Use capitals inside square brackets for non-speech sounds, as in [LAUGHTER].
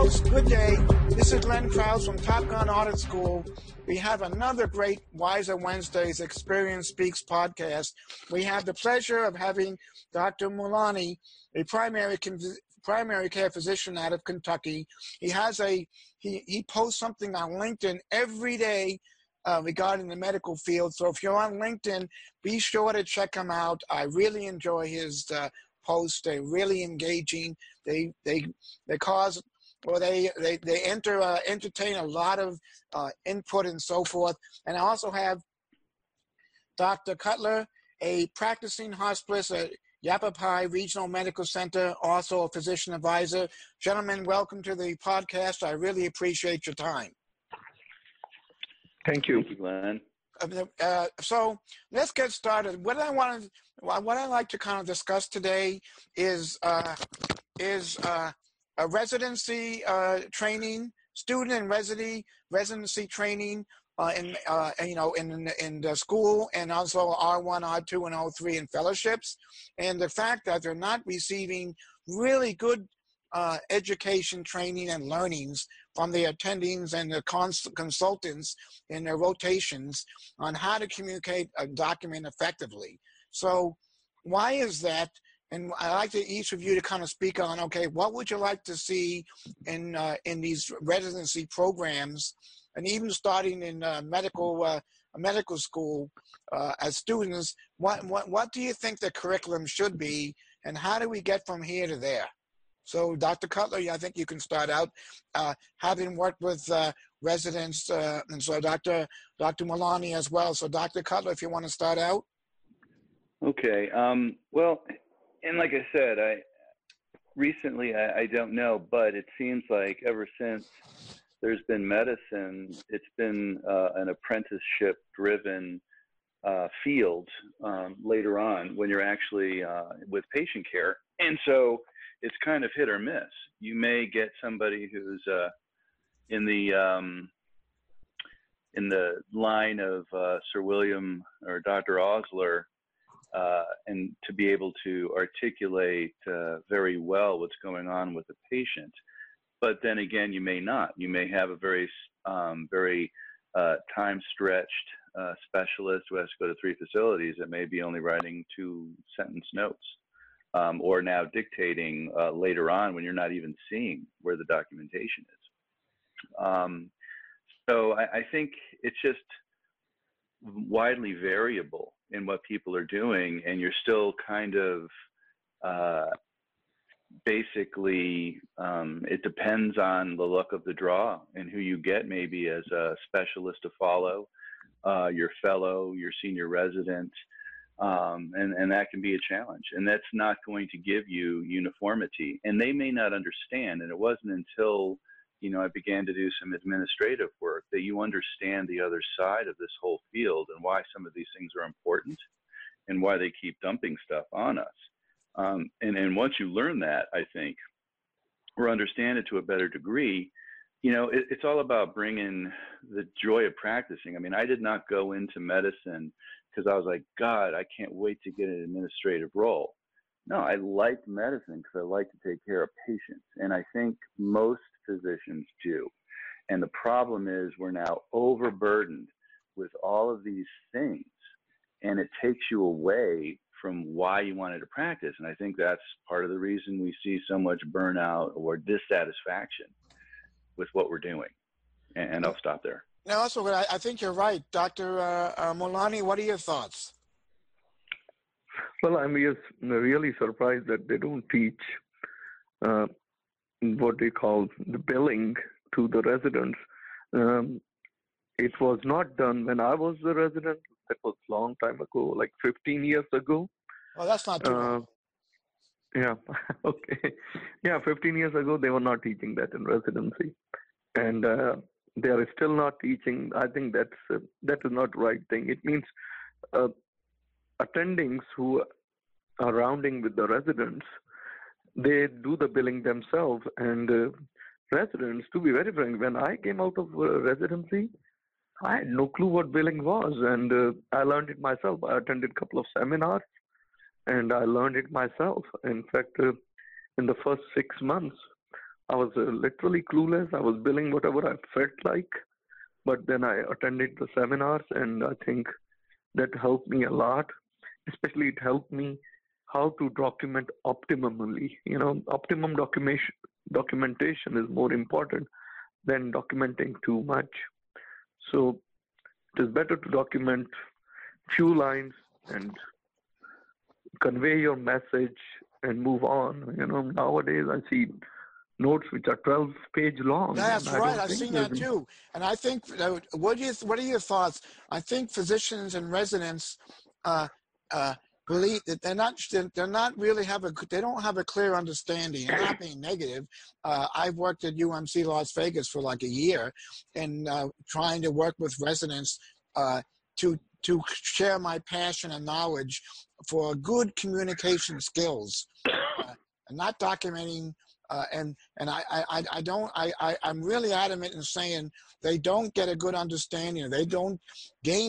folks. Good day. This is Glenn Krause from Top Gun Audit School. We have another great Wiser Wednesdays Experience Speaks podcast. We have the pleasure of having Dr. Moolani, a primary primary care physician out of Kentucky. He has a he he posts something on LinkedIn every day uh, regarding the medical field. So if you're on LinkedIn, be sure to check him out. I really enjoy his uh, posts. They're really engaging. They they they cause or they they they enter uh, entertain a lot of uh, input and so forth. And I also have Dr. Cutler, a practicing hospice at Yavapai Regional Medical Center, also a physician advisor. Gentlemen, welcome to the podcast. I really appreciate your time. Thank you. Thank you, Glenn. Uh, uh so let's get started. What I want to, what I like to kind of discuss today is uh, is uh, a residency uh, training, student and residency residency training uh, in uh, you know in in the school and also R1, R2, and O3 in fellowships, and the fact that they're not receiving really good uh, education, training, and learnings from the attendings and the cons- consultants in their rotations on how to communicate a document effectively. So, why is that? And I'd like to each of you to kind of speak on, okay, what would you like to see in uh, in these residency programs, and even starting in uh, medical uh, medical school uh, as students, what, what what do you think the curriculum should be, and how do we get from here to there? So, Dr. Cutler, I think you can start out, uh, having worked with uh, residents, and so Dr. Dr. Moolani as well. So, Dr. Cutler, if you want to start out. Okay. Um, well, and like I said, I recently I, I don't know, but it seems like ever since there's been medicine, it's been uh, an apprenticeship driven uh, field um, later on when you're actually uh, with patient care. And so it's kind of hit or miss. You may get somebody who's uh, in the um, in the line of uh, Sir William or Dr. Osler uh, and to be able to articulate uh, very well what's going on with the patient. But then again, you may not. You may have a very, um, very uh, time stretched uh, specialist who has to go to three facilities that may be only writing two sentence notes. Um, or now dictating uh, later on when you're not even seeing where the documentation is. Um, so I, I think it's just widely variable in what people are doing, and you're still kind of uh, basically um, it depends on the luck of the draw and who you get maybe as a specialist to follow, uh, your fellow, your senior resident. Um, and, and that can be a challenge. And that's not going to give you uniformity. And they may not understand. And it wasn't until you know, I began to do some administrative work, that you understand the other side of this whole field and why some of these things are important and why they keep dumping stuff on us. Um, and, and once you learn that, I think, or understand it to a better degree, you know, it, it's all about bringing the joy of practicing. I mean, I did not go into medicine because I was like, God, I can't wait to get an administrative role. No, I like medicine because I like to take care of patients. And I think most physicians do. And the problem is we're now overburdened with all of these things, and it takes you away from why you wanted to practice. And I think that's part of the reason we see so much burnout or dissatisfaction with what we're doing. And, I'll stop there. No, also, I think you're right. Dr. Uh, uh, Moolani, what are your thoughts? Well, I'm just really surprised that they don't teach uh, what they call the billing to the residents. Um, it was not done when I was the resident. That was a long time ago, like 15 years ago. Oh, that's not too uh, Yeah, [LAUGHS] okay. Yeah, 15 years ago, they were not teaching that in residency. And uh, they are still not teaching. I think that's uh, that is not the right thing. It means uh, attendings who are rounding with the residents they do the billing themselves. And uh, residents, to be very frank, when I came out of uh, residency, I had no clue what billing was, and uh, I learned it myself. I attended a couple of seminars, and I learned it myself. In fact, uh, in the first six months, I was uh, literally clueless. I was billing whatever I felt like, but then I attended the seminars, and I think that helped me a lot. Especially, it helped me how to document optimally. You know, optimum documentation documentation is more important than documenting too much. So it is better to document few lines and convey your message and move on. You know, nowadays I see notes which are 12 page long. That's right. I've seen that too. And I think, what, do you, what are your thoughts? I think physicians and residents uh, uh, believe that they're not, they're not really have a, they don't have a clear understanding. And not being negative, uh, I've worked at UMC Las Vegas for like a year and uh, trying to work with residents uh, to, to share my passion and knowledge for good communication skills uh, and not documenting uh, and and I, I- I don't I, I I'm really adamant in saying they don't get a good understanding. They don't gain a